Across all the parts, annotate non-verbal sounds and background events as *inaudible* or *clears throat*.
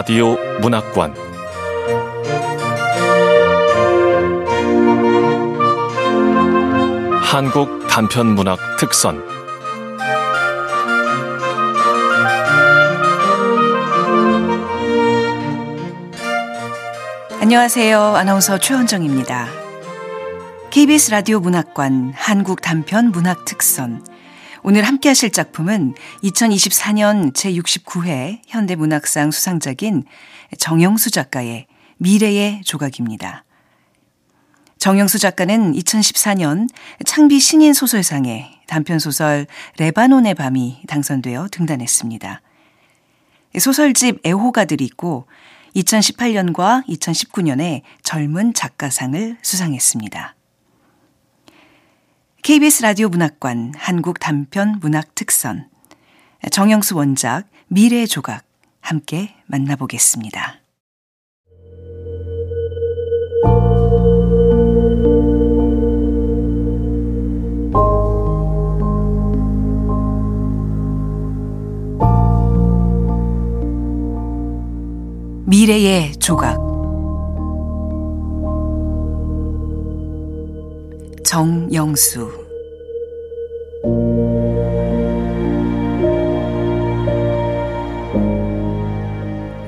라디오 문학관 한국 단편 문학 특선 안녕하세요. 아나운서 최원정입니다. KBS 라디오 문학관 한국 단편 문학 특선 오늘 함께 하실 작품은 2024년 제69회 현대문학상 수상작인 정영수 작가의 미래의 조각입니다. 정영수 작가는 2014년 창비 신인 소설상에 단편소설 레바논의 밤이 당선되어 등단했습니다. 소설집 애호가들이 있고 2018년과 2019년에 젊은 작가상을 수상했습니다. KBS 라디오 문학관 한국 단편 문학 특선 정영수 원작 미래 조각 함께 만나보겠습니다. 미래의 조각 정영수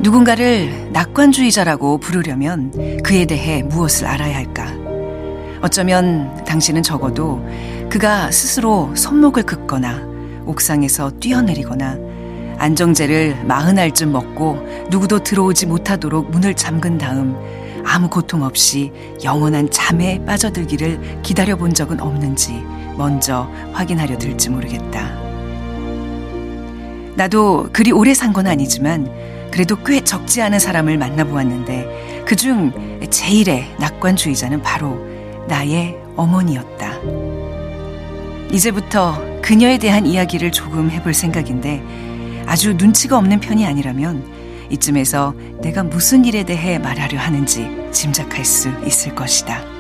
누군가를 낙관주의자라고 부르려면 그에 대해 무엇을 알아야 할까? 어쩌면 당신은 적어도 그가 스스로 손목을 긋거나 옥상에서 뛰어내리거나 안정제를 마흔 알쯤 먹고 누구도 들어오지 못하도록 문을 잠근 다음 아무 고통 없이 영원한 잠에 빠져들기를 기다려본 적은 없는지 먼저 확인하려 들지 모르겠다. 나도 그리 오래 산 건 아니지만 그래도 꽤 적지 않은 사람을 만나보았는데 그중 제일의 낙관주의자는 바로 나의 어머니였다. 이제부터 그녀에 대한 이야기를 조금 해볼 생각인데 아주 눈치가 없는 편이 아니라면 이쯤에서 내가 무슨 일에 대해 말하려 하는지 짐작할 수 있을 것이다.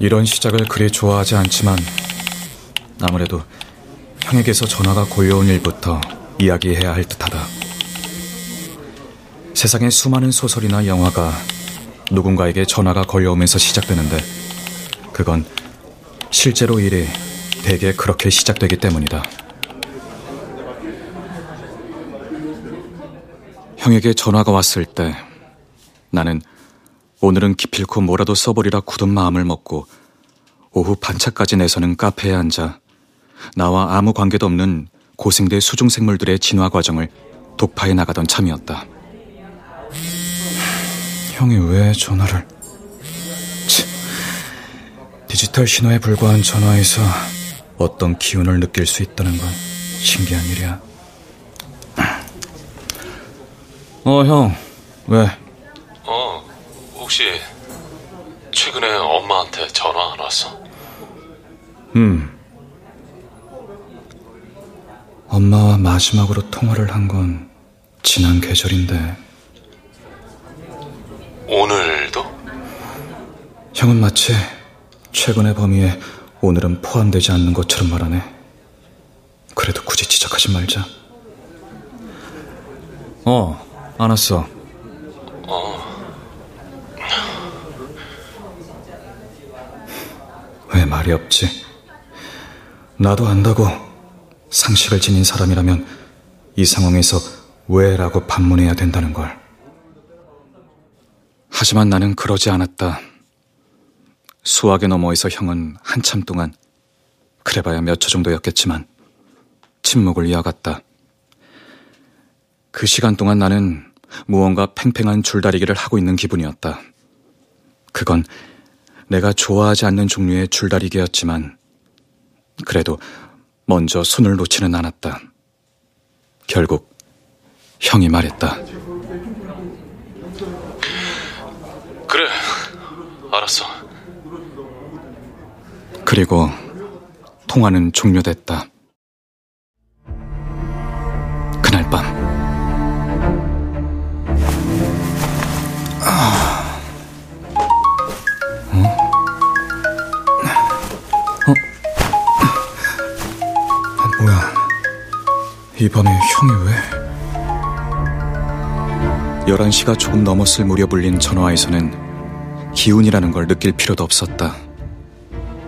이런 시작을 그리 좋아하지 않지만 아무래도 형에게서 전화가 걸려온 일부터 이야기해야 할 듯하다. 세상에 수많은 소설이나 영화가 누군가에게 전화가 걸려오면서 시작되는데 그건 실제로 일이 대개 그렇게 시작되기 때문이다. 형에게 전화가 왔을 때 나는 오늘은 기필코 뭐라도 써버리라 굳은 마음을 먹고 오후 반차까지 내서는 카페에 앉아 나와 아무 관계도 없는 고생대 수중생물들의 진화 과정을 독파해 나가던 참이었다. 형이 왜 전화를... 치, 디지털 신호에 불과한 전화에서 어떤 기운을 느낄 수 있다는 건 신기한 일이야. 어, 형. 왜? 혹시 최근에 엄마한테 전화 안 왔어? 음. 엄마와 마지막으로 통화를 한 건 지난 계절인데. 오늘도? 형은 마치 최근의 범위에 오늘은 포함되지 않는 것처럼 말하네. 그래도 굳이 지적하지 말자. 어, 안 왔어. 어. 왜 말이 없지? 나도 안다고 상식을 지닌 사람이라면 이 상황에서 왜라고 반문해야 된다는 걸. 하지만 나는 그러지 않았다. 수학의 너머에서 형은 한참 동안 그래봐야 몇 초 정도였겠지만 침묵을 이어갔다. 그 시간 동안 나는 무언가 팽팽한 줄다리기를 하고 있는 기분이었다. 그건 내가 좋아하지 않는 종류의 줄다리기였지만 그래도 먼저 손을 놓지는 않았다. 결국 형이 말했다. 그래, 알았어. 그리고 통화는 종료됐다. 그날 밤. 아... 이 밤에 형이 왜? 11시가 조금 넘었을 무렵 울린 전화에서는 기운이라는 걸 느낄 필요도 없었다.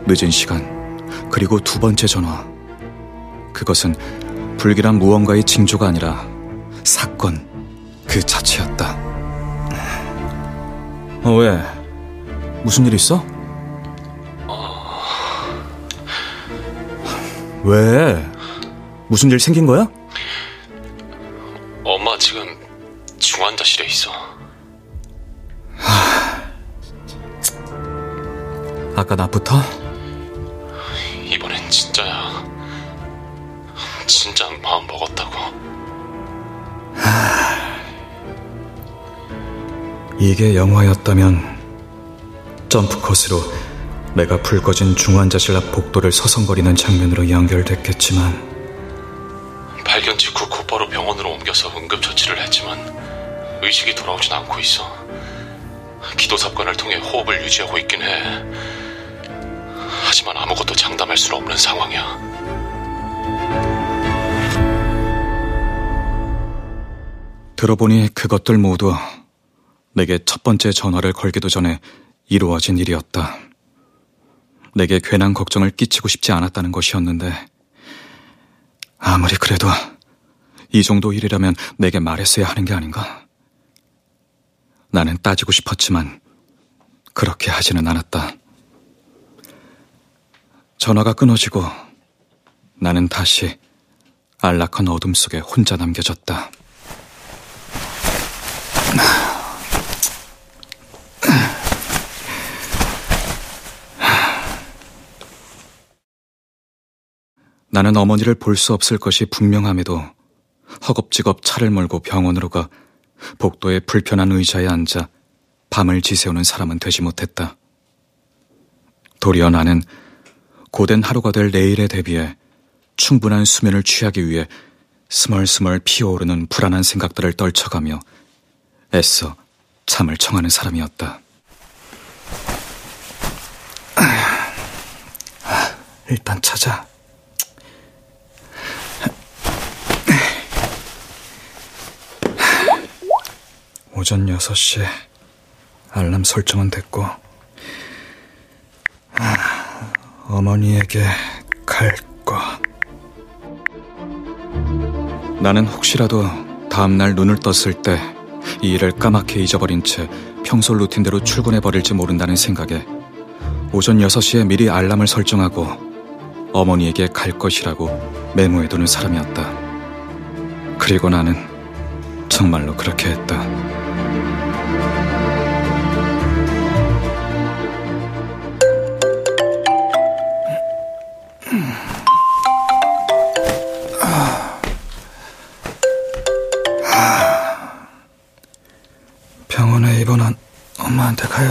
늦은 시간, 그리고 두 번째 전화. 그것은 불길한 무언가의 징조가 아니라 사건 그 자체였다. 어, 왜? 무슨 일 있어? 왜? 무슨 일 생긴 거야? 중환자실에 있어. 아까 나부터? 이번엔 진짜야. 진짜 마음 먹었다고. 이게 영화였다면 점프 컷으로 내가 불 꺼진 중환자실 앞 복도를 서성거리는 장면으로 연결됐겠지만 발견 직후 곧바로 병원으로 옮겨서 응급처치를 했지만 의식이 돌아오진 않고 있어. 기도 삽관을 통해 호흡을 유지하고 있긴 해. 하지만 아무것도 장담할 수는 없는 상황이야. 들어보니 그것들 모두 내게 첫 번째 전화를 걸기도 전에 이루어진 일이었다. 내게 괜한 걱정을 끼치고 싶지 않았다는 것이었는데 아무리 그래도 이 정도 일이라면 내게 말했어야 하는 게 아닌가? 나는 따지고 싶었지만 그렇게 하지는 않았다. 전화가 끊어지고 나는 다시 안락한 어둠 속에 혼자 남겨졌다. 나는 어머니를 볼 수 없을 것이 분명함에도 허겁지겁 차를 몰고 병원으로 가 복도의 불편한 의자에 앉아 밤을 지새우는 사람은 되지 못했다. 도리어 나는 고된 하루가 될 내일에 대비해 충분한 수면을 취하기 위해 스멀스멀 피어오르는 불안한 생각들을 떨쳐가며 애써 잠을 청하는 사람이었다. 일단 찾아. 오전 6시에 알람 설정은 됐고, 아, 어머니에게 갈 거. 나는 혹시라도 다음날 눈을 떴을 때 이 일을 까맣게 잊어버린 채 평소 루틴대로 출근해버릴지 모른다는 생각에 오전 6시에 미리 알람을 설정하고 어머니에게 갈 것이라고 메모해두는 사람이었다. 그리고 나는 정말로 그렇게 했다.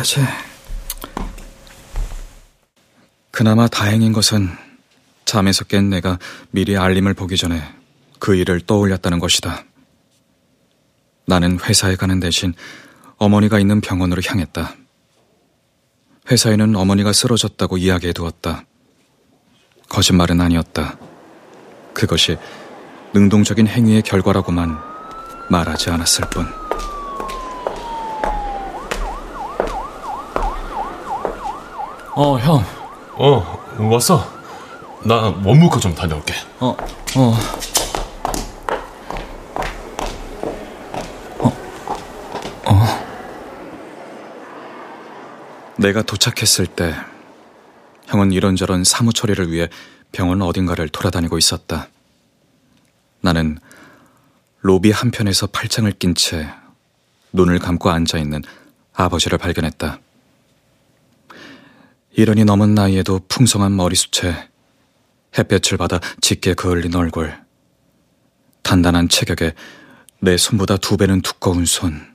가야지. 그나마 다행인 것은 잠에서 깬 내가 미리 알림을 보기 전에 그 일을 떠올렸다는 것이다. 나는 회사에 가는 대신 어머니가 있는 병원으로 향했다. 회사에는 어머니가 쓰러졌다고 이야기해 두었다. 거짓말은 아니었다. 그것이 능동적인 행위의 결과라고만 말하지 않았을 뿐. 어, 형. 어, 왔어? 나 원무과 좀 다녀올게. 어, 어. 어, 어. 내가 도착했을 때 형은 이런저런 사무 처리를 위해 병원 어딘가를 돌아다니고 있었다. 나는 로비 한편에서 팔짱을 낀 채 눈을 감고 앉아 있는 아버지를 발견했다. 이른이 넘은 나이에도 풍성한 머리숱에 햇볕을 받아 짙게 그을린 얼굴, 단단한 체격에 내 손보다 두 배는 두꺼운 손.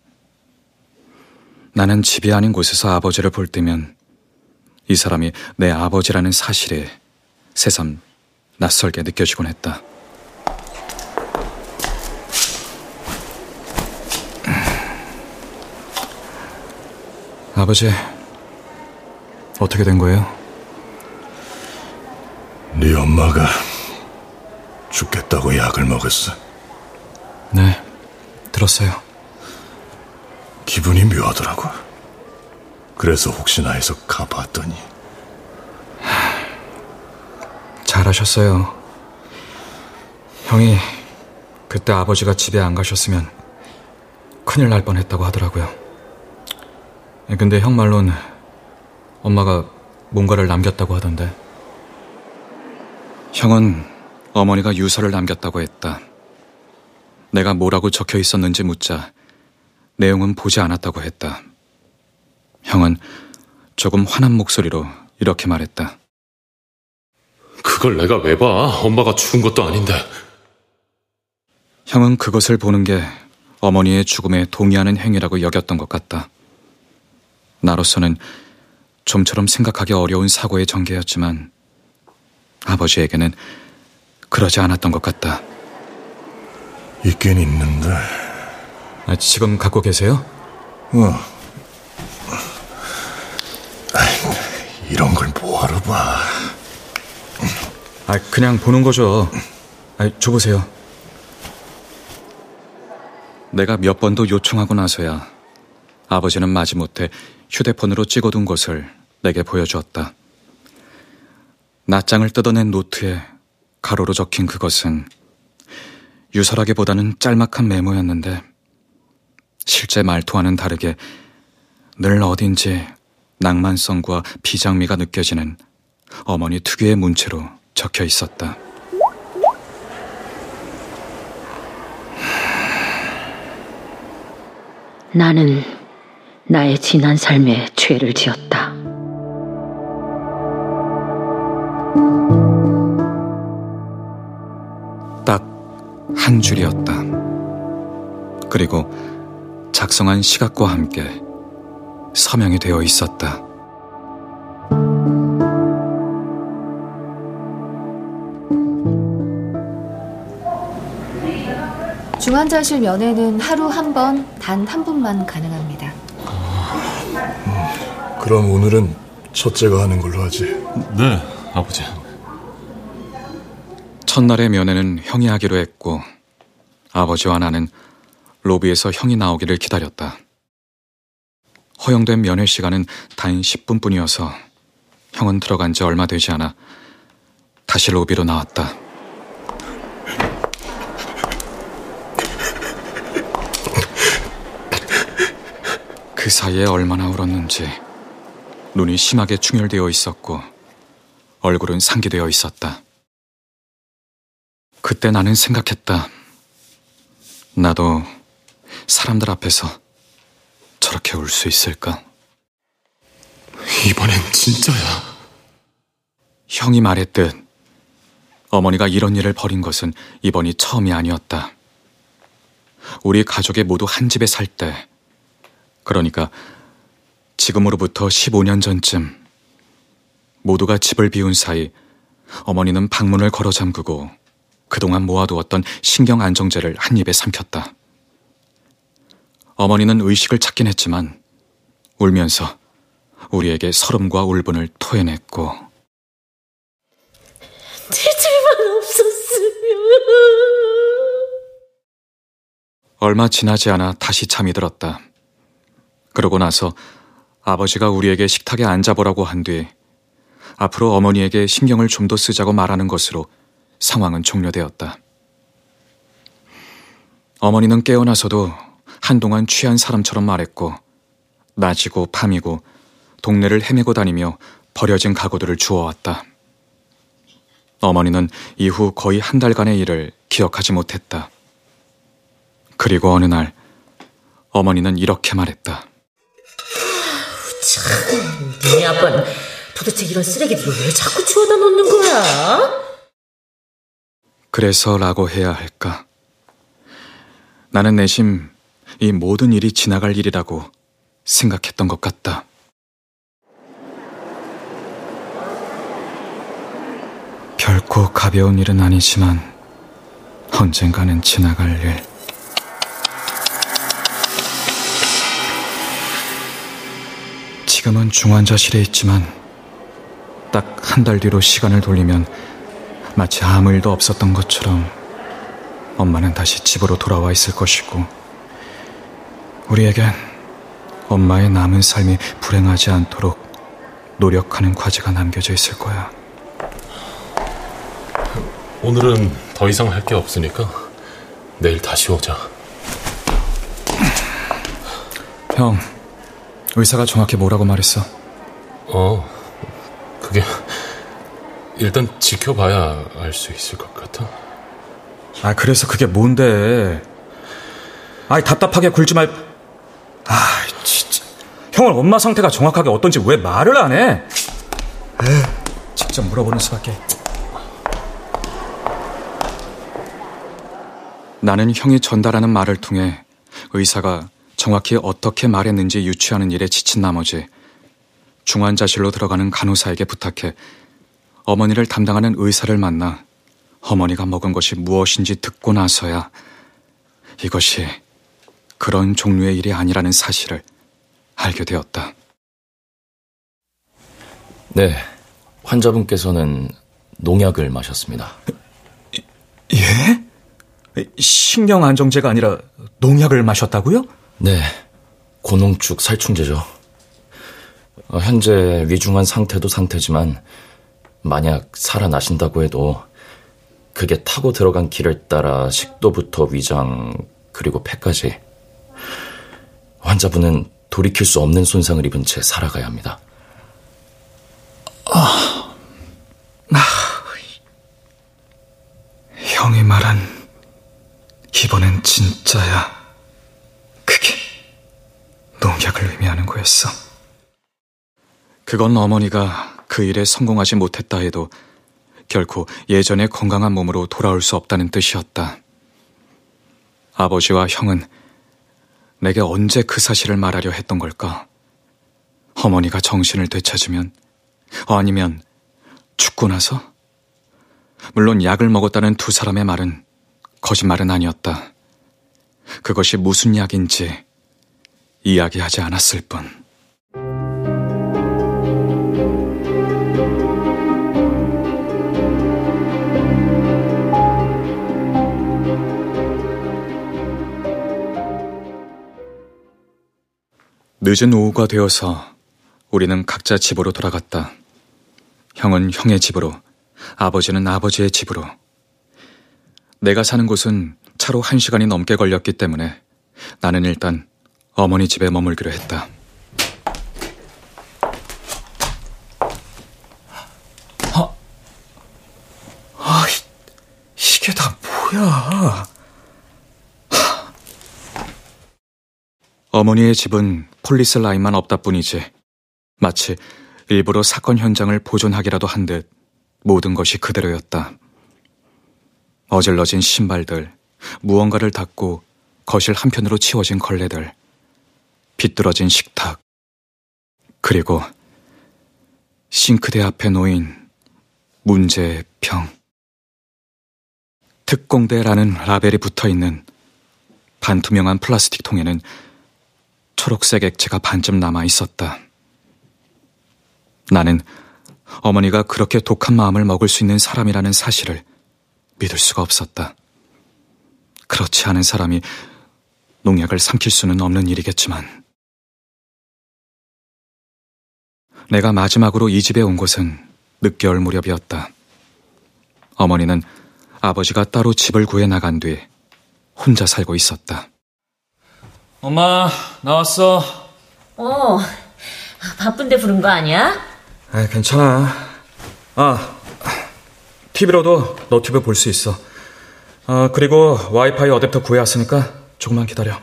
나는 집이 아닌 곳에서 아버지를 볼 때면 이 사람이 내 아버지라는 사실이 새삼 낯설게 느껴지곤 했다. *clears throat* 아버지, 어떻게 된 거예요? 네 엄마가 죽겠다고 약을 먹었어. 네, 들었어요. 기분이 묘하더라고. 그래서 혹시나 해서 가봤더니 잘하셨어요. 형이 그때 아버지가 집에 안 가셨으면 큰일 날 뻔했다고 하더라고요. 근데 형 말론 엄마가 뭔가를 남겼다고 하던데. 형은 어머니가 유서를 남겼다고 했다. 내가 뭐라고 적혀 있었는지 묻자 내용은 보지 않았다고 했다. 형은 조금 화난 목소리로 이렇게 말했다. 그걸 내가 왜 봐? 엄마가 죽은 것도 아닌데. 형은 그것을 보는 게 어머니의 죽음에 동의하는 행위라고 여겼던 것 같다. 나로서는 좀처럼 생각하기 어려운 사고의 전개였지만 아버지에게는 그러지 않았던 것 같다. 있긴 있는데. 아, 지금 갖고 계세요? 어. 아이, 이런 걸 뭐하러 봐. 아, 그냥 보는 거죠. 아, 줘보세요. 내가 몇 번도 요청하고 나서야 아버지는 마지못해 휴대폰으로 찍어둔 것을 내게 보여주었다. 낱장을 뜯어낸 노트에 가로로 적힌 그것은 유설하기보다는 짤막한 메모였는데 실제 말투와는 다르게 늘 어딘지 낭만성과 비장미가 느껴지는 어머니 특유의 문체로 적혀 있었다. 나는 나의 지난 삶에 죄를 지었다. 딱 한 줄이었다. 그리고 작성한 시각과 함께 서명이 되어 있었다. 중환자실 면회는 하루 한 번, 단 한 분만 가능합니다. 그럼 오늘은 첫째가 하는 걸로 하지. 네, 아버지. 첫날의 면회는 형이 하기로 했고 아버지와 나는 로비에서 형이 나오기를 기다렸다. 허용된 면회 시간은 단 10분뿐이어서 형은 들어간 지 얼마 되지 않아 다시 로비로 나왔다. 그 사이에 얼마나 울었는지 눈이 심하게 충혈되어 있었고 얼굴은 상기되어 있었다. 그때 나는 생각했다. 나도 사람들 앞에서 저렇게 울 수 있을까? 이번엔 진짜야. 형이 말했듯 어머니가 이런 일을 벌인 것은 이번이 처음이 아니었다. 우리 가족이 모두 한 집에 살 때, 그러니까 지금으로부터 15년 전쯤 모두가 집을 비운 사이 어머니는 방문을 걸어 잠그고 그동안 모아두었던 신경 안정제를 한 입에 삼켰다. 어머니는 의식을 찾긴 했지만 울면서 우리에게 서름과 울분을 토해냈고 제질만 없었으면. 얼마 지나지 않아 다시 잠이 들었다. 그러고 나서 아버지가 우리에게 식탁에 앉아보라고 한 뒤 앞으로 어머니에게 신경을 좀 더 쓰자고 말하는 것으로 상황은 종료되었다. 어머니는 깨어나서도 한동안 취한 사람처럼 말했고 낮이고 밤이고 동네를 헤매고 다니며 버려진 가구들을 주워왔다. 어머니는 이후 거의 한 달간의 일을 기억하지 못했다. 그리고 어느 날 어머니는 이렇게 말했다. 참, 니네 아빠는 도대체 이런 쓰레기들을 왜 자꾸 주워다 놓는 거야? 그래서라고 해야 할까? 나는 내심 이 모든 일이 지나갈 일이라고 생각했던 것 같다. 결코 가벼운 일은 아니지만 언젠가는 지나갈 일. 지금은 중환자실에 있지만 딱 한 달 뒤로 시간을 돌리면 마치 아무 일도 없었던 것처럼 엄마는 다시 집으로 돌아와 있을 것이고 우리에겐 엄마의 남은 삶이 불행하지 않도록 노력하는 과제가 남겨져 있을 거야. 오늘은 더 이상 할 게 없으니까 내일 다시 오자. 형, 의사가 정확히 뭐라고 말했어? 어, 그게 일단 지켜봐야 알 수 있을 것 같아. 아, 그래서 그게 뭔데? 아이, 답답하게 굴지 말. 아, 진짜. 형은 엄마 상태가 정확하게 어떤지 왜 말을 안 해? 에휴, 직접 물어보는 수밖에. 나는 형이 전달하는 말을 통해 의사가 정확히 어떻게 말했는지 유추하는 일에 지친 나머지 중환자실로 들어가는 간호사에게 부탁해 어머니를 담당하는 의사를 만나 어머니가 먹은 것이 무엇인지 듣고 나서야 이것이 그런 종류의 일이 아니라는 사실을 알게 되었다. 네, 환자분께서는 농약을 마셨습니다. 예? 신경 안정제가 아니라 농약을 마셨다고요? 네, 고농축 살충제죠. 어, 현재 위중한 상태도 상태지만 만약 살아나신다고 해도 그게 타고 들어간 길을 따라 식도부터 위장 그리고 폐까지 환자분은 돌이킬 수 없는 손상을 입은 채 살아가야 합니다. 아, 아, 형이 말한 이번엔 진짜야. 그게 농약을 의미하는 거였어. 그건 어머니가 그 일에 성공하지 못했다 해도 결코 예전의 건강한 몸으로 돌아올 수 없다는 뜻이었다. 아버지와 형은 내게 언제 그 사실을 말하려 했던 걸까? 어머니가 정신을 되찾으면, 아니면 죽고 나서? 물론 약을 먹었다는 두 사람의 말은 거짓말은 아니었다. 그것이 무슨 약인지 이야기하지 않았을 뿐. 늦은 오후가 되어서 우리는 각자 집으로 돌아갔다. 형은 형의 집으로, 아버지는 아버지의 집으로. 내가 사는 곳은 차로 한 시간이 넘게 걸렸기 때문에 나는 일단 어머니 집에 머물기로 했다. 아, 아 이게 다 뭐야? 어머니의 집은 폴리스 라인만 없다 뿐이지. 마치 일부러 사건 현장을 보존하기라도 한 듯 모든 것이 그대로였다. 어질러진 신발들, 무언가를 닦고 거실 한편으로 치워진 걸레들, 비뚤어진 식탁, 그리고 싱크대 앞에 놓인 문제의 병. 특공대라는 라벨이 붙어 있는 반투명한 플라스틱 통에는 초록색 액체가 반쯤 남아 있었다. 나는 어머니가 그렇게 독한 마음을 먹을 수 있는 사람이라는 사실을 믿을 수가 없었다. 그렇지 않은 사람이 농약을 삼킬 수는 없는 일이겠지만. 내가 마지막으로 이 집에 온 것은 늦겨울 무렵이었다. 어머니는 아버지가 따로 집을 구해 나간 뒤 혼자 살고 있었다. 엄마, 나왔어. 어, 바쁜데 부른 거 아니야? 아, 괜찮아. 아, TV로도 너튜브 볼 수 있어. 아, 그리고 와이파이 어댑터 구해왔으니까 조금만 기다려.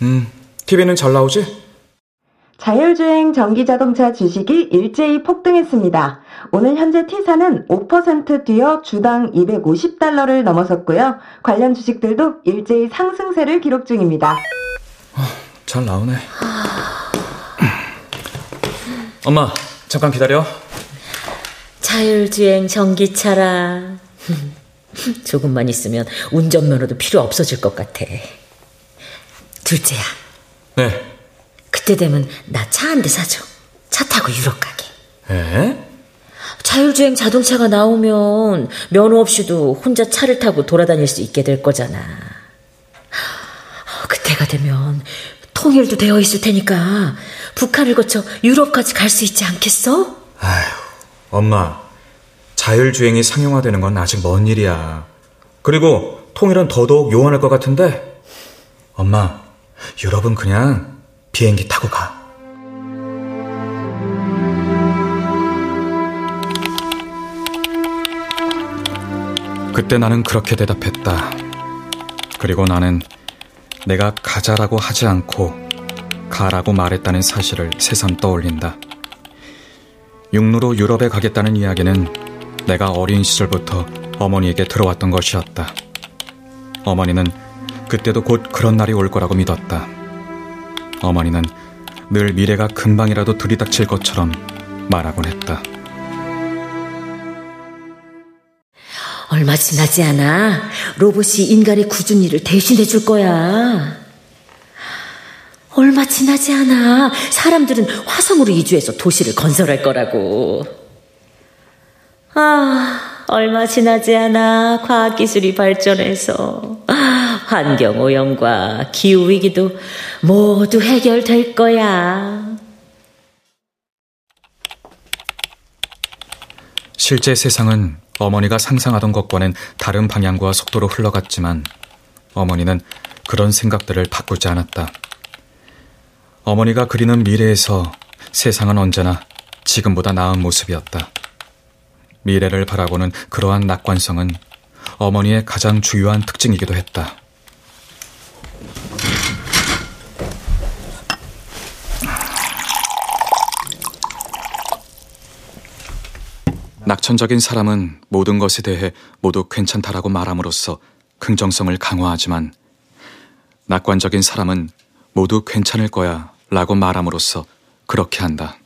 음, TV는 잘 나오지? 자율주행 전기자동차 주식이 일제히 폭등했습니다. 오늘 현재 T사는 5% 뛰어 주당 250달러를 넘어섰고요. 관련 주식들도 일제히 상승세를 기록 중입니다. 어, 잘 나오네. 엄마, 잠깐 기다려. 자율주행 전기차라. 조금만 있으면 운전면허도 필요 없어질 것 같아. 둘째야. 네. 그때 되면 나 차 한 대 사줘. 차 타고 유럽 가게. 에? 자율주행 자동차가 나오면 면허 없이도 혼자 차를 타고 돌아다닐 수 있게 될 거잖아. 그때가 되면 통일도 되어 있을 테니까 북한을 거쳐 유럽까지 갈 수 있지 않겠어? 아휴, 엄마. 자율주행이 상용화되는 건 아직 먼 일이야. 그리고 통일은 더더욱 요원할 것 같은데. 엄마, 유럽은 그냥 비행기 타고 가. 그때 나는 그렇게 대답했다. 그리고 나는 내가 가자라고 하지 않고 가라고 말했다는 사실을 새삼 떠올린다. 육로로 유럽에 가겠다는 이야기는 내가 어린 시절부터 어머니에게 들어왔던 것이었다. 어머니는 그때도 곧 그런 날이 올 거라고 믿었다. 어머니는 늘 미래가 금방이라도 들이닥칠 것처럼 말하곤 했다. 얼마 지나지 않아 로봇이 인간의 굳은 일을 대신해 줄 거야. 얼마 지나지 않아 사람들은 화성으로 이주해서 도시를 건설할 거라고. 아, 얼마 지나지 않아 과학기술이 발전해서 환경 오염과 기후 위기도 모두 해결될 거야. 실제 세상은 어머니가 상상하던 것과는 다른 방향과 속도로 흘러갔지만 어머니는 그런 생각들을 바꾸지 않았다. 어머니가 그리는 미래에서 세상은 언제나 지금보다 나은 모습이었다. 미래를 바라보는 그러한 낙관성은 어머니의 가장 주요한 특징이기도 했다. 낙천적인 사람은 모든 것에 대해 모두 괜찮다라고 말함으로써 긍정성을 강화하지만 낙관적인 사람은 모두 괜찮을 거야 라고 말함으로써 그렇게 한다.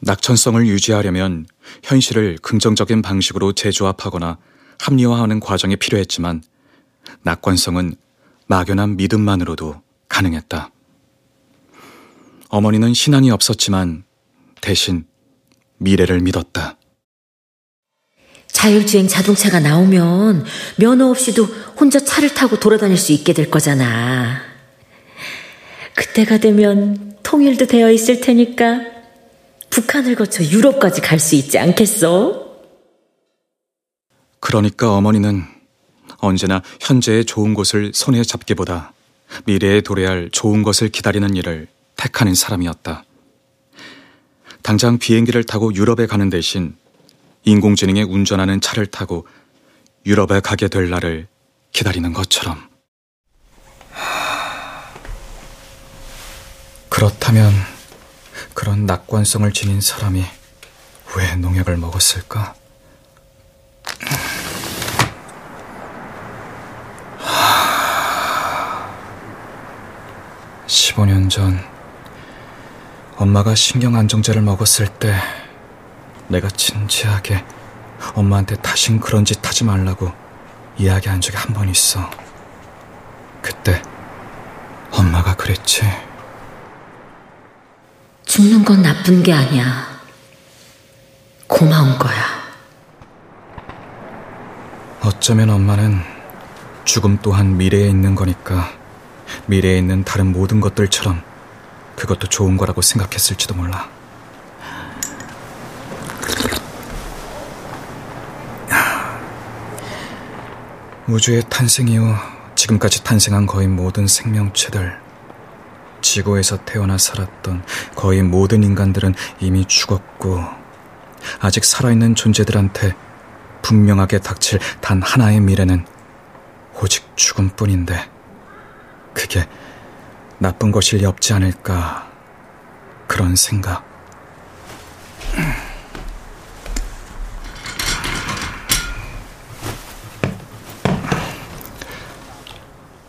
낙천성을 유지하려면 현실을 긍정적인 방식으로 재조합하거나 합리화하는 과정이 필요했지만 낙관성은 막연한 믿음만으로도 가능했다. 어머니는 신앙이 없었지만 대신 미래를 믿었다. 자율주행 자동차가 나오면 면허 없이도 혼자 차를 타고 돌아다닐 수 있게 될 거잖아. 그때가 되면 통일도 되어 있을 테니까 북한을 거쳐 유럽까지 갈 수 있지 않겠어? 그러니까 어머니는 언제나 현재의 좋은 곳을 손에 잡기보다 미래에 도래할 좋은 것을 기다리는 일을 택하는 사람이었다. 당장 비행기를 타고 유럽에 가는 대신 인공지능에 운전하는 차를 타고 유럽에 가게 될 날을 기다리는 것처럼. 그렇다면 그런 낙관성을 지닌 사람이 왜 농약을 먹었을까? 15년 전 엄마가 신경 안정제를 먹었을 때 내가 진지하게 엄마한테 다신 그런 짓 하지 말라고 이야기한 적이 한 번 있어. 그때 엄마가 그랬지. 죽는 건 나쁜 게 아니야. 고마운 거야. 어쩌면 엄마는 죽음 또한 미래에 있는 거니까 미래에 있는 다른 모든 것들처럼 그것도 좋은 거라고 생각했을지도 몰라. 우주의 탄생 이후 지금까지 탄생한 거의 모든 생명체들, 지구에서 태어나 살았던 거의 모든 인간들은 이미 죽었고, 아직 살아있는 존재들한테 분명하게 닥칠 단 하나의 미래는 오직 죽음뿐인데, 그게 나쁜 것이 리 없지 않을까 그런 생각.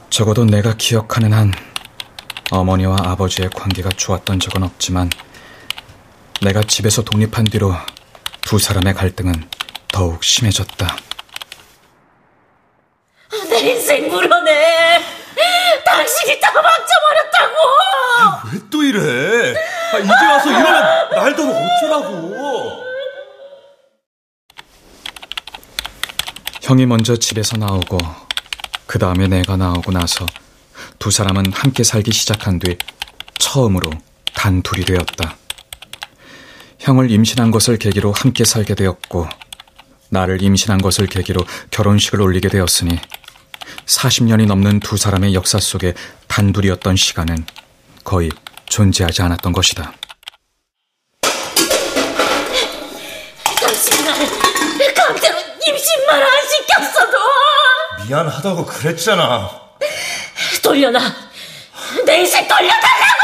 적어도 내가 기억하는 한 어머니와 아버지의 관계가 좋았던 적은 없지만 내가 집에서 독립한 뒤로 두 사람의 갈등은 더욱 심해졌다. 내 인생 물어내. 다 망쳐버렸다고. 왜 또 이래? 아, 이제 와서 이러면 날도 어쩌라고? 형이 먼저 집에서 나오고 그 다음에 내가 나오고 나서 두 사람은 함께 살기 시작한 뒤 처음으로 단 둘이 되었다. 형을 임신한 것을 계기로 함께 살게 되었고 나를 임신한 것을 계기로 결혼식을 올리게 되었으니 40년이 넘는 두 사람의 역사 속에 단둘이었던 시간은 거의 존재하지 않았던 것이다. 당신 날 강제로 임신만 안 시켰어도 미안하다고 그랬잖아. 돌려놔. 내 인생 돌려달라고!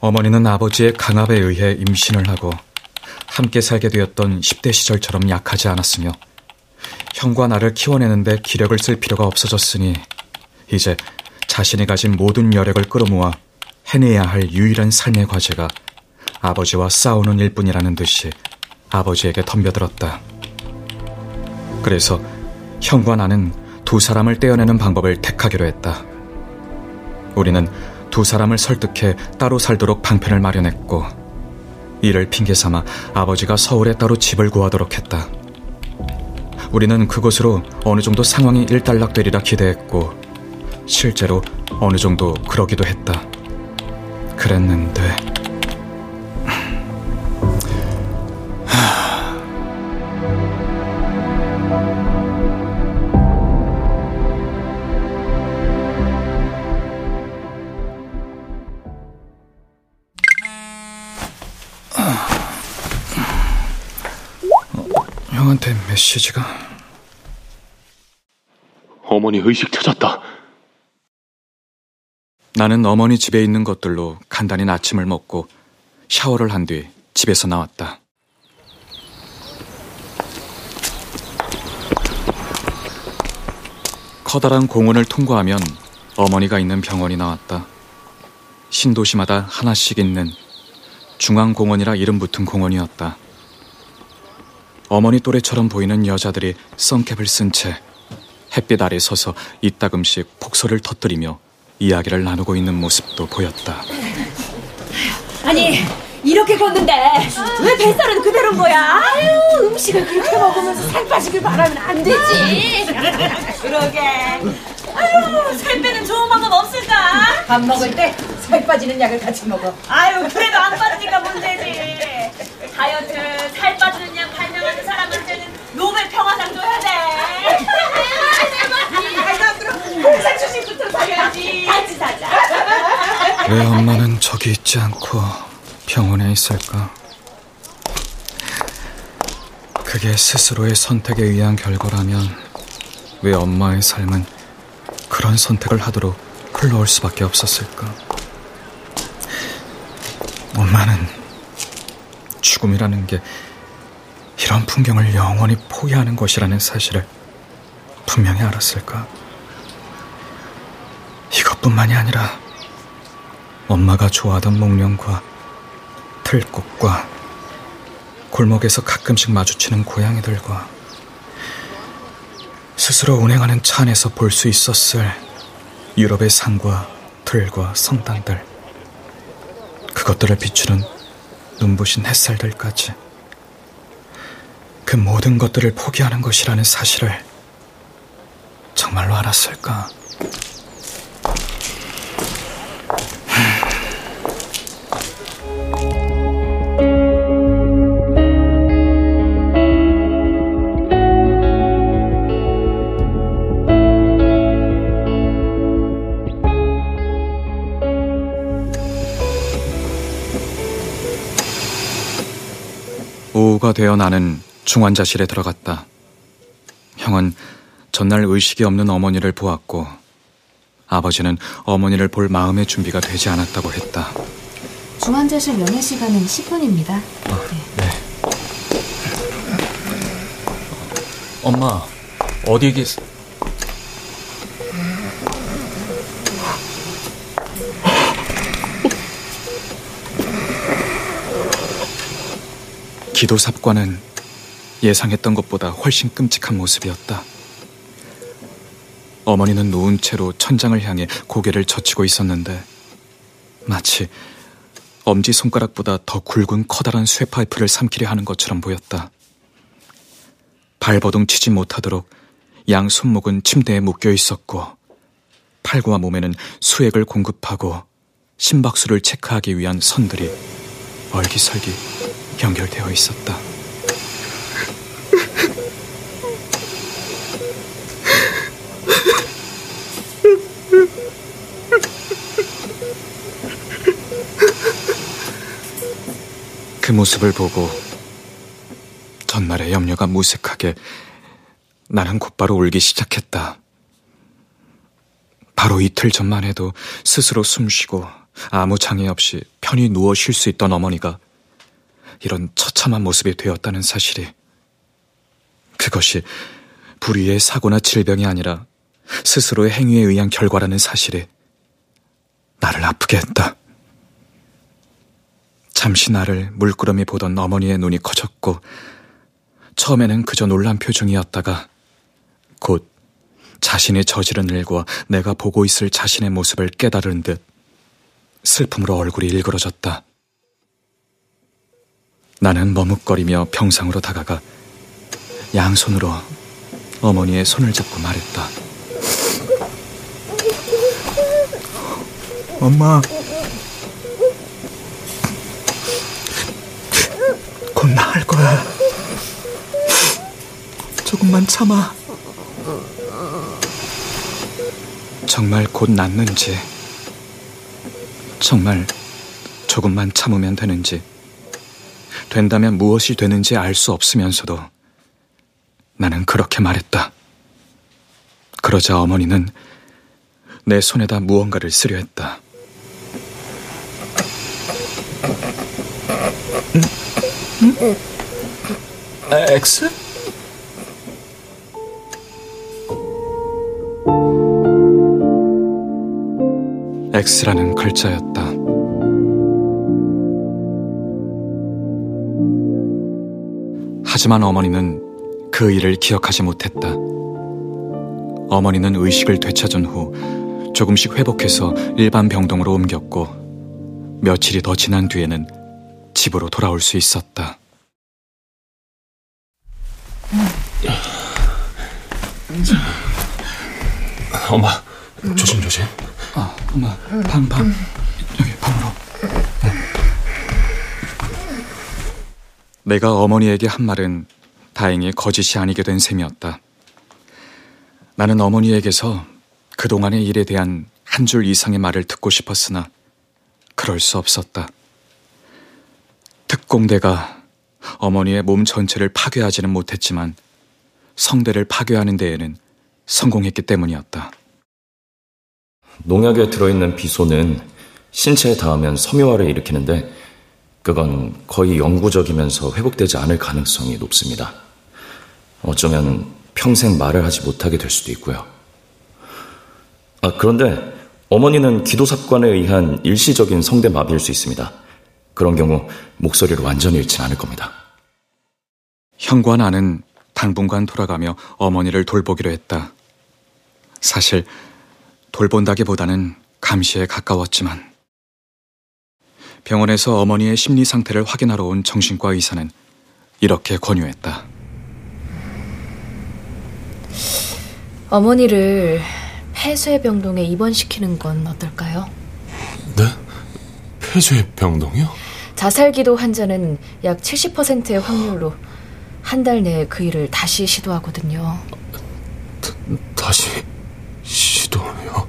어머니는 아버지의 강압에 의해 임신을 하고 함께 살게 되었던 10대 시절처럼 약하지 않았으며 형과 나를 키워내는데 기력을 쓸 필요가 없어졌으니 이제 자신이 가진 모든 여력을 끌어모아 해내야 할 유일한 삶의 과제가 아버지와 싸우는 일뿐이라는 듯이 아버지에게 덤벼들었다. 그래서 형과 나는 두 사람을 떼어내는 방법을 택하기로 했다. 우리는 두 사람을 설득해 따로 살도록 방편을 마련했고 이를 핑계 삼아 아버지가 서울에 따로 집을 구하도록 했다. 우리는 그곳으로 어느 정도 상황이 일단락되리라 기대했고 실제로 어느 정도 그러기도 했다. 그랬는데 메시지가 어머니 의식 찾았다. 나는 어머니 집에 있는 것들로 간단히 아침을 먹고 샤워를 한 뒤 집에서 나왔다. 커다란 공원을 통과하면 어머니가 있는 병원이 나왔다. 신도시마다 하나씩 있는 중앙공원이라 이름 붙은 공원이었다. 어머니 또래처럼 보이는 여자들이 선캡을 쓴 채 햇빛 아래 서서 이따금씩 폭소를 터뜨리며 이야기를 나누고 있는 모습도 보였다. 아니 이렇게 걷는데 왜 뱃살은 그대로인 거야? 아유 음식을 그렇게 먹으면서 살 빠지길 바라면 안 되지. 그러게. 아유 살 빼는 좋은 방법 없을까? 밥 먹을 때 살 빠지는 약을 같이 먹어. 아유 그래도 안 빠지니까 문제지. 다이어트 살 빠지는 노벨 평화상 줘야 돼. 왜 엄마는 저기 있지 않고 병원에 있을까? 그게 스스로의 선택에 의한 결과라면 왜 엄마의 삶은 그런 선택을 하도록 흘러올 수밖에 없었을까? 엄마는 죽음이라는 게 이런 풍경을 영원히 포기하는 것이라는 사실을 분명히 알았을까? 이것뿐만이 아니라 엄마가 좋아하던 목련과 들꽃과 골목에서 가끔씩 마주치는 고양이들과 스스로 운행하는 차 안에서 볼 수 있었을 유럽의 산과 들과 성당들 그것들을 비추는 눈부신 햇살들까지 그 모든 것들을 포기하는 것이라는 사실을 정말로 알았을까? 오후가 되어 나는 중환자실에 들어갔다. 형은 전날 의식이 없는 어머니를 보았고 아버지는 어머니를 볼 마음의 준비가 되지 않았다고 했다. 중환자실 면회 시간은 10분입니다. 아, 네. 엄마, 어디 계세요? 기도삽과는 예상했던 것보다 훨씬 끔찍한 모습이었다. 어머니는 누운 채로 천장을 향해 고개를 젖히고 있었는데 마치 엄지 손가락보다 더 굵은 커다란 쇠파이프를 삼키려 하는 것처럼 보였다. 발버둥 치지 못하도록 양 손목은 침대에 묶여 있었고 팔과 몸에는 수액을 공급하고 심박수를 체크하기 위한 선들이 얼기설기 연결되어 있었다. 그 모습을 보고 전날의 염려가 무색하게 나는 곧바로 울기 시작했다. 바로 이틀 전만 해도 스스로 숨쉬고 아무 장애 없이 편히 누워 쉴 수 있던 어머니가 이런 처참한 모습이 되었다는 사실이 그것이 불의의 사고나 질병이 아니라 스스로의 행위에 의한 결과라는 사실이 나를 아프게 했다. 잠시 나를 물끄러미 보던 어머니의 눈이 커졌고 처음에는 그저 놀란 표정이었다가 곧 자신이 저지른 일과 내가 보고 있을 자신의 모습을 깨달은 듯 슬픔으로 얼굴이 일그러졌다. 나는 머뭇거리며 병상으로 다가가 양손으로 어머니의 손을 잡고 말했다. 엄마, 곧 나을 거야. 조금만 참아. 정말 곧 낫는지, 정말 조금만 참으면 되는지, 된다면 무엇이 되는지 알 수 없으면서도 나는 그렇게 말했다. 그러자 어머니는 내 손에다 무언가를 쓰려 했다. 응? 응? X? X라는 글자였다. 하지만 어머니는 그 일을 기억하지 못했다. 어머니는 의식을 되찾은 후 조금씩 회복해서 일반 병동으로 옮겼고 며칠이 더 지난 뒤에는 집으로 돌아올 수 있었다. 엄마, 조심 조심. 아, 엄마, 방, 방. 여기 방으로. 내가 어머니에게 한 말은 다행히 거짓이 아니게 된 셈이었다. 나는 어머니에게서 그동안의 일에 대한 한 줄 이상의 말을 듣고 싶었으나 그럴 수 없었다. 특공대가 어머니의 몸 전체를 파괴하지는 못했지만 성대를 파괴하는 데에는 성공했기 때문이었다. 농약에 들어있는 비소는 신체에 닿으면 섬유화를 일으키는데 그건 거의 영구적이면서 회복되지 않을 가능성이 높습니다. 어쩌면 평생 말을 하지 못하게 될 수도 있고요. 아, 그런데 어머니는 기도삽관에 의한 일시적인 성대 마비일 수 있습니다. 그런 경우 목소리를 완전히 잃진 않을 겁니다. 형과 나는 당분간 돌아가며 어머니를 돌보기로 했다. 사실 돌본다기보다는 감시에 가까웠지만 병원에서 어머니의 심리 상태를 확인하러 온 정신과 의사는 이렇게 권유했다. 어머니를 폐쇄병동에 입원시키는 건 어떨까요? 네? 폐쇄병동이요? 자살기도 환자는 약 70%의 확률로 한 달 내에 그 일을 다시 시도하거든요. 다, 다시 시도요?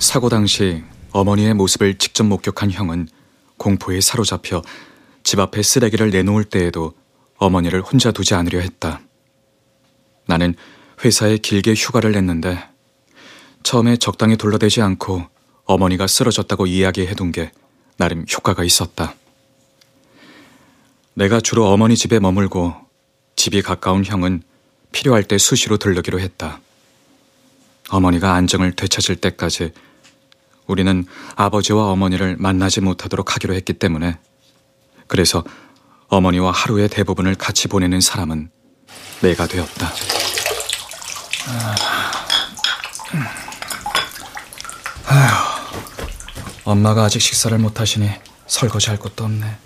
사고 당시 어머니의 모습을 직접 목격한 형은 공포에 사로잡혀 집 앞에 쓰레기를 내놓을 때에도 어머니를 혼자 두지 않으려 했다. 나는 회사에 길게 휴가를 냈는데 처음에 적당히 둘러대지 않고 어머니가 쓰러졌다고 이야기해둔 게 나름 효과가 있었다. 내가 주로 어머니 집에 머물고 집이 가까운 형은 필요할 때 수시로 들르기로 했다. 어머니가 안정을 되찾을 때까지 우리는 아버지와 어머니를 만나지 못하도록 하기로 했기 때문에 그래서 어머니와 하루의 대부분을 같이 보내는 사람은 내가 되었다. 아휴, 엄마가 아직 식사를 못 하시니 설거지 할 것도 없네.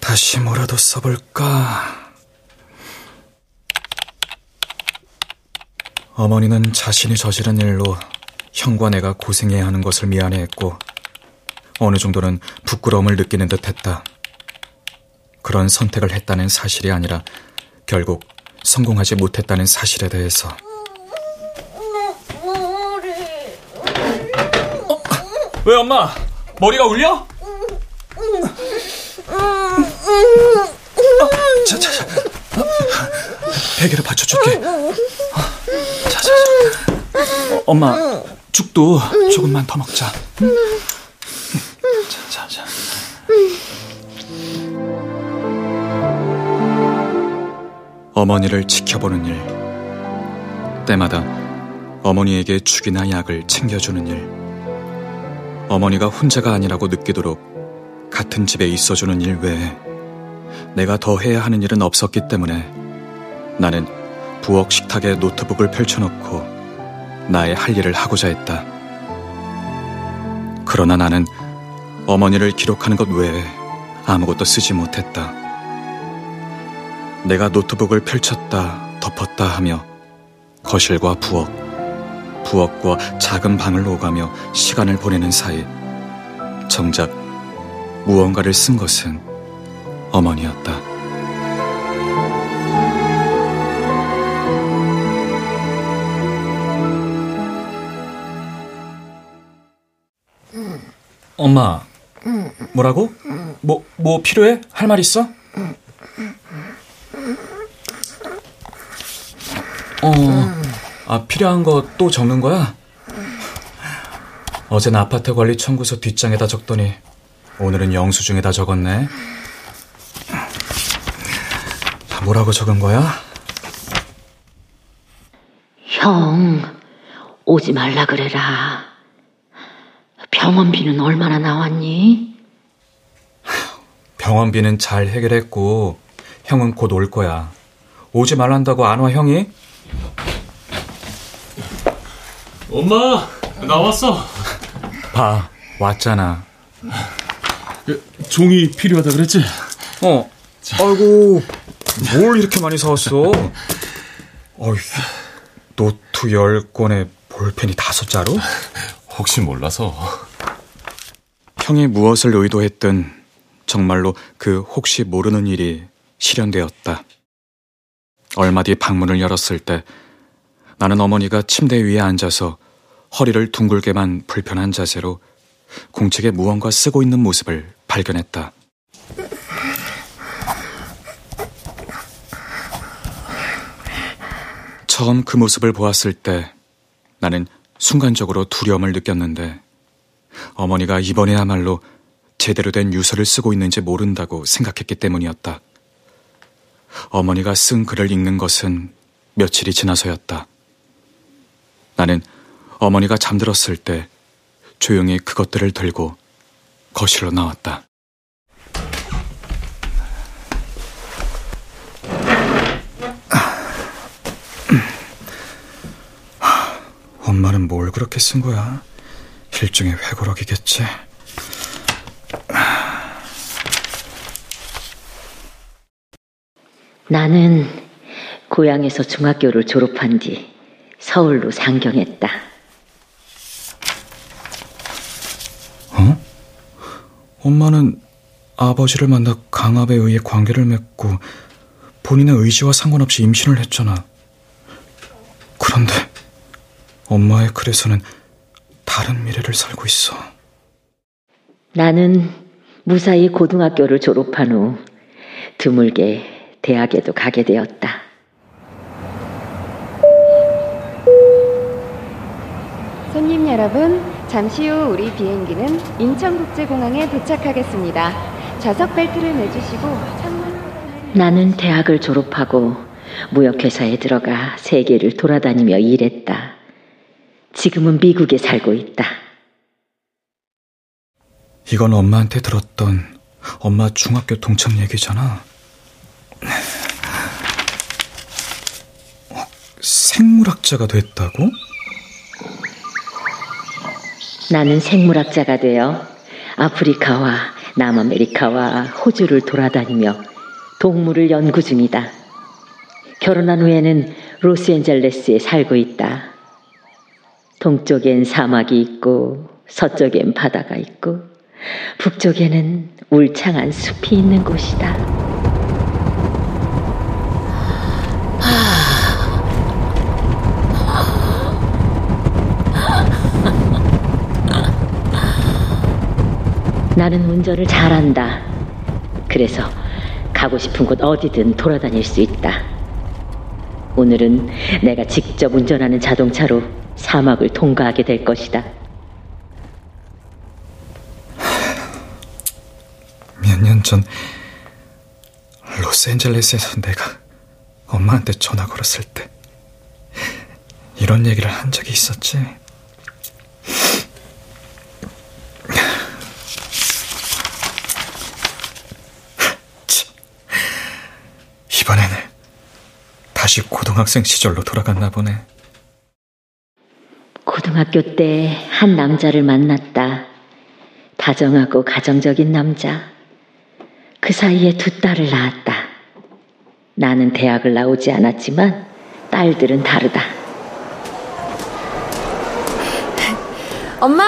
다시 뭐라도 써볼까? 어머니는 자신이 저지른 일로 형과 내가 고생해야 하는 것을 미안해했고 어느 정도는 부끄러움을 느끼는 듯했다. 그런 선택을 했다는 사실이 아니라 결국 성공하지 못했다는 사실에 대해서 어? 왜 엄마 머리가 울려? 어, 자, 자, 자. 베개를 받쳐줄게. 자, 자, 자. 어, 엄마, 죽도 조금만 더 먹자. 응? 자, 자, 자. 어머니를 지켜보는 일. 때마다 어머니에게 죽이나 약을 챙겨주는 일. 어머니가 혼자가 아니라고 느끼도록 같은 집에 있어주는 일 외에 내가 더 해야 하는 일은 없었기 때문에 나는 부엌 식탁에 노트북을 펼쳐놓고 나의 할 일을 하고자 했다. 그러나 나는 어머니를 기록하는 것 외에 아무것도 쓰지 못했다. 내가 노트북을 펼쳤다, 덮었다 하며 거실과 부엌, 부엌과 작은 방을 오가며 시간을 보내는 사이 정작 무언가를 쓴 것은 어머니였다. 엄마, 뭐라고? 뭐, 뭐 필요해? 할 말 있어? 어, 아, 필요한 거 또 적는 거야? 어젠 아파트 관리 청구서 뒷장에다 적더니 오늘은 영수증에다 적었네. 뭐라고 적은 거야? 형, 오지 말라 그래라. 병원비는 얼마나 나왔니? 병원비는 잘 해결했고 형은 곧 올 거야. 오지 말란다고 안 와 형이? 엄마 나 왔어. 봐 왔잖아. 그, 종이 필요하다 그랬지? 어. 아이고 뭘 이렇게 많이 사왔어? 어휴 노트 열 권에 볼펜이 다섯 자루? 혹시 몰라서. 형이 무엇을 의도했든 정말로 그 혹시 모르는 일이 실현되었다. 얼마 뒤 방문을 열었을 때 나는 어머니가 침대 위에 앉아서 허리를 둥글게 만 불편한 자세로 공책에 무언가 쓰고 있는 모습을 발견했다. 처음 그 모습을 보았을 때 나는 순간적으로 두려움을 느꼈는데 어머니가 이번에야말로 제대로 된 유서를 쓰고 있는지 모른다고 생각했기 때문이었다. 어머니가 쓴 글을 읽는 것은 며칠이 지나서였다. 나는 어머니가 잠들었을 때 조용히 그것들을 들고 거실로 나왔다. 엄마는 뭘 그렇게 쓴 거야? 일종의 회고록이겠지. 나는 고향에서 중학교를 졸업한 뒤 서울로 상경했다. 어? 엄마는 아버지를 만나 강압에 의해 관계를 맺고 본인의 의지와 상관없이 임신을 했잖아. 그런데 엄마의 글에서는 다른 미래를 살고 있어. 나는 무사히 고등학교를 졸업한 후 드물게 대학에도 가게 되었다. 손님 여러분, 잠시 후 우리 비행기는 인천국제공항에 도착하겠습니다. 좌석 벨트를 매주시고 창문 나는 대학을 졸업하고 무역회사에 들어가 세계를 돌아다니며 일했다. 지금은 미국에 살고 있다. 이건 엄마한테 들었던 엄마 중학교 동창 얘기잖아. 어, 생물학자가 됐다고? 나는 생물학자가 되어 아프리카와 남아메리카와 호주를 돌아다니며 동물을 연구 중이다. 결혼한 후에는 로스앤젤레스에 살고 있다. 동쪽엔 사막이 있고 서쪽엔 바다가 있고 북쪽에는 울창한 숲이 있는 곳이다. 나는 운전을 잘한다. 그래서 가고 싶은 곳 어디든 돌아다닐 수 있다. 오늘은 내가 직접 운전하는 자동차로 사막을 통과하게 될 것이다. 몇 년 전 로스앤젤레스에서 내가 엄마한테 전화 걸었을 때 이런 얘기를 한 적이 있었지. 이번에는 다시 고등학생 시절로 돌아갔나 보네. 고등학교 때 한 남자를 만났다. 다정하고 가정적인 남자. 그 사이에 두 딸을 낳았다. 나는 대학을 나오지 않았지만 딸들은 다르다. 엄마,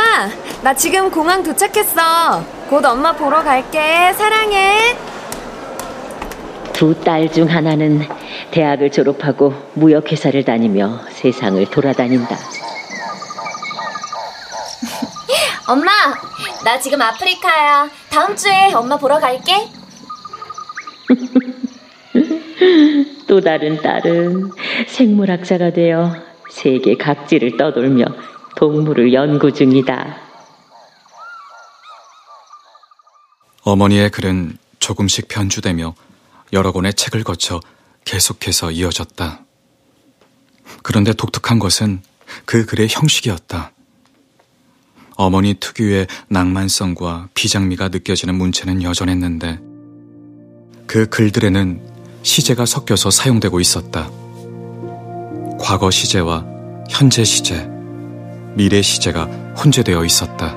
나 지금 공항 도착했어. 곧 엄마 보러 갈게. 사랑해. 두 딸 중 하나는 대학을 졸업하고 무역회사를 다니며 세상을 돌아다닌다. *laughs* 엄마, 나 지금 아프리카야. 다음 주에 엄마 보러 갈게. *laughs* 또 다른 딸은 생물학자가 되어 세계 각지를 떠돌며 동물을 연구 중이다. 어머니의 글은 조금씩 변주되며 여러 권의 책을 거쳐 계속해서 이어졌다. 그런데 독특한 것은 그 글의 형식이었다. 어머니 특유의 낭만성과 비장미가 느껴지는 문체는 여전했는데 그 글들에는 시제가 섞여서 사용되고 있었다. 과거 시제와 현재 시제, 미래 시제가 혼재되어 있었다.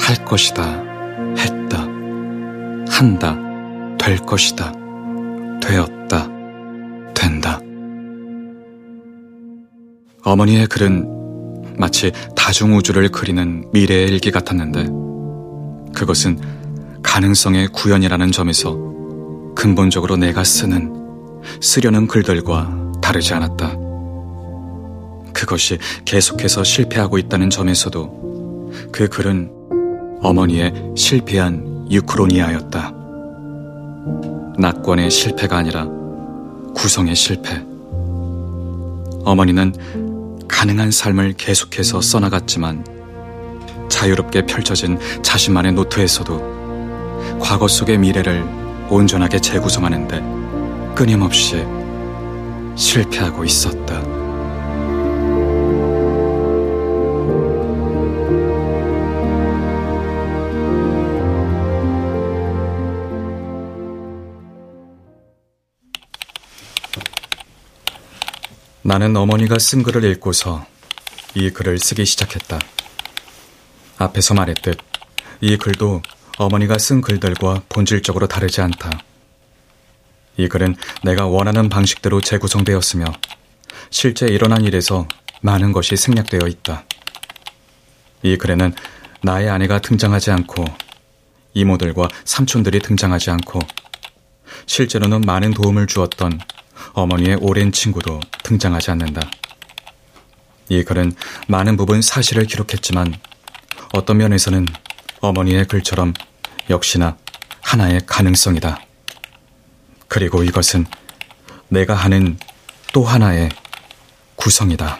할 것이다, 했다, 한다, 될 것이다, 되었다, 된다. 어머니의 글은 마치 다중우주를 그리는 미래의 일기 같았는데 그것은 가능성의 구현이라는 점에서 근본적으로 내가 쓰는 쓰려는 글들과 다르지 않았다. 그것이 계속해서 실패하고 있다는 점에서도 그 글은 어머니의 실패한 유크로니아였다. 낙관의 실패가 아니라 구성의 실패. 어머니는 가능한 삶을 계속해서 써나갔지만 자유롭게 펼쳐진 자신만의 노트에서도 과거 속의 미래를 온전하게 재구성하는데 끊임없이 실패하고 있었다. 나는 어머니가 쓴 글을 읽고서 이 글을 쓰기 시작했다. 앞에서 말했듯 이 글도 어머니가 쓴 글들과 본질적으로 다르지 않다. 이 글은 내가 원하는 방식대로 재구성되었으며 실제 일어난 일에서 많은 것이 생략되어 있다. 이 글에는 나의 아내가 등장하지 않고 이모들과 삼촌들이 등장하지 않고 실제로는 많은 도움을 주었던 어머니의 오랜 친구도 등장하지 않는다. 이 글은 많은 부분 사실을 기록했지만 어떤 면에서는 어머니의 글처럼 역시나 하나의 가능성이다. 그리고 이것은 내가 하는 또 하나의 구성이다.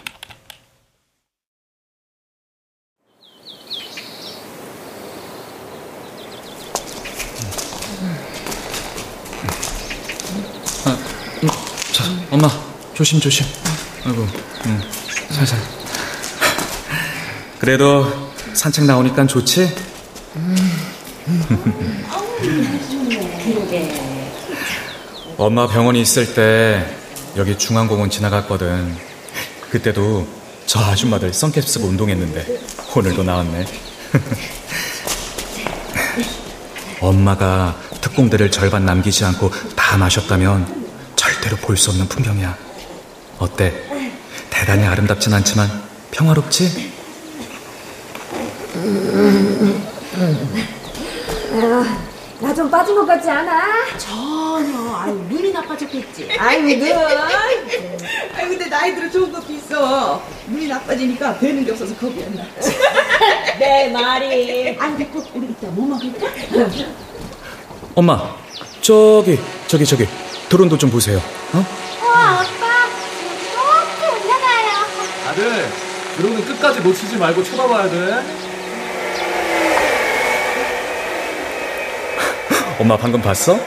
자, 엄마, 조심, 조심. 아이고, 응, 살살. 그래도 산책 나오니까 좋지? *laughs* 엄마 병원에 있을 때 여기 중앙공원 지나갔거든. 그때도 저 아줌마들 선캡 쓰고 운동했는데 오늘도 나왔네. *laughs* 엄마가 특공대를 절반 남기지 않고 다 마셨다면 절대로 볼 수 없는 풍경이야. 어때? 대단히 아름답진 않지만 평화롭지? 나 좀 빠진 것 같지 않아? 전혀. 아유, 눈이 나빠졌겠지. 아이고, 늘. 아유, 근데 나이 들어 좋은 것도 있어. 눈이 나빠지니까 되는 게 없어서 겁이 안 나. *laughs* 내 말이. 아유, 됐고, 우리 이따 뭐 먹을까? 엄마, 저기, 저기, 저기, 드론도 좀 보세요. 어? 와, 아빠. 높이 올라가요. 아들, 드론은 끝까지 놓치지 말고 쳐다봐야 돼. *laughs* 엄마 방금 봤어?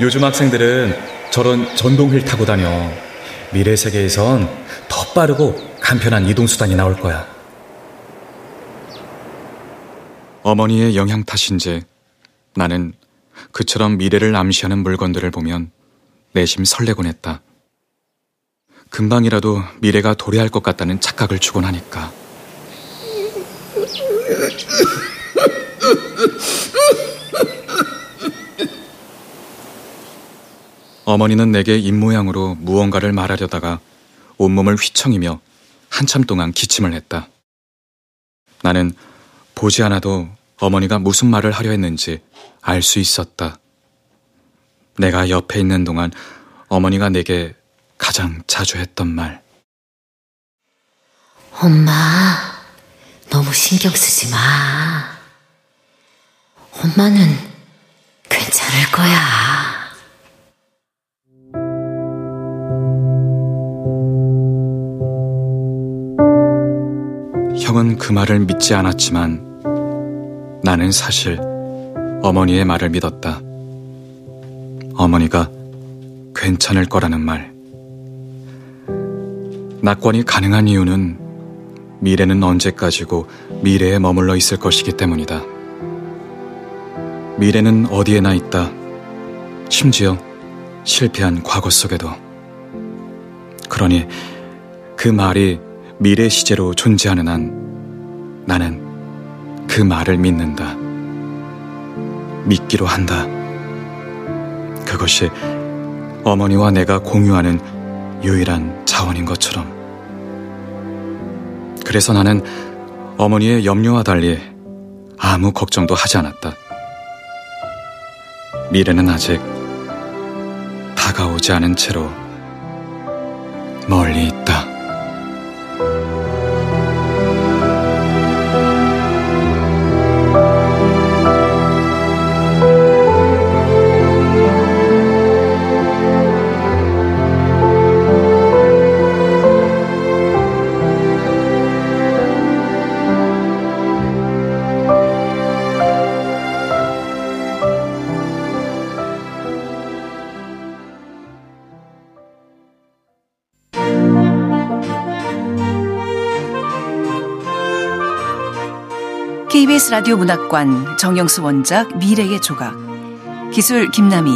요즘 학생들은 저런 전동휠 타고 다녀. 미래 세계에선 더 빠르고 간편한 이동수단이 나올 거야. 어머니의 영향 탓인지 나는 그처럼 미래를 암시하는 물건들을 보면 내심 설레곤 했다. 금방이라도 미래가 도래할 것 같다는 착각을 주곤 하니까. 어머니는 내게 입모양으로 무언가를 말하려다가 온몸을 휘청이며 한참 동안 기침을 했다. 나는 보지 않아도 어머니가 무슨 말을 하려 했는지 알 수 있었다. 내가 옆에 있는 동안 어머니가 내게 가장 자주 했던 말. 엄마, 너무 신경 쓰지 마. 엄마는 괜찮을 거야. 형은 그 말을 믿지 않았지만 나는 사실 어머니의 말을 믿었다. 어머니가 괜찮을 거라는 말. 낙관이 가능한 이유는 미래는 언제까지고 미래에 머물러 있을 것이기 때문이다. 미래는 어디에나 있다. 심지어 실패한 과거 속에도. 그러니 그 말이 미래 시제로 존재하는 한 나는 그 말을 믿는다. 믿기로 한다. 그것이 어머니와 내가 공유하는 유일한 자원인 것처럼. 그래서 나는 어머니의 염려와 달리 아무 걱정도 하지 않았다. 미래는 아직 다가오지 않은 채로 라디오 문학관 정영수 원작 미래의 조각. 기술 김남희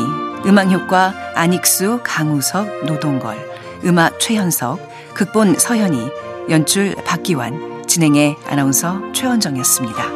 음악 효과 안익수 강우석 노동걸. 음악 최현석 극본 서현이 연출 박기환. 진행의 아나운서 최원정이었습니다.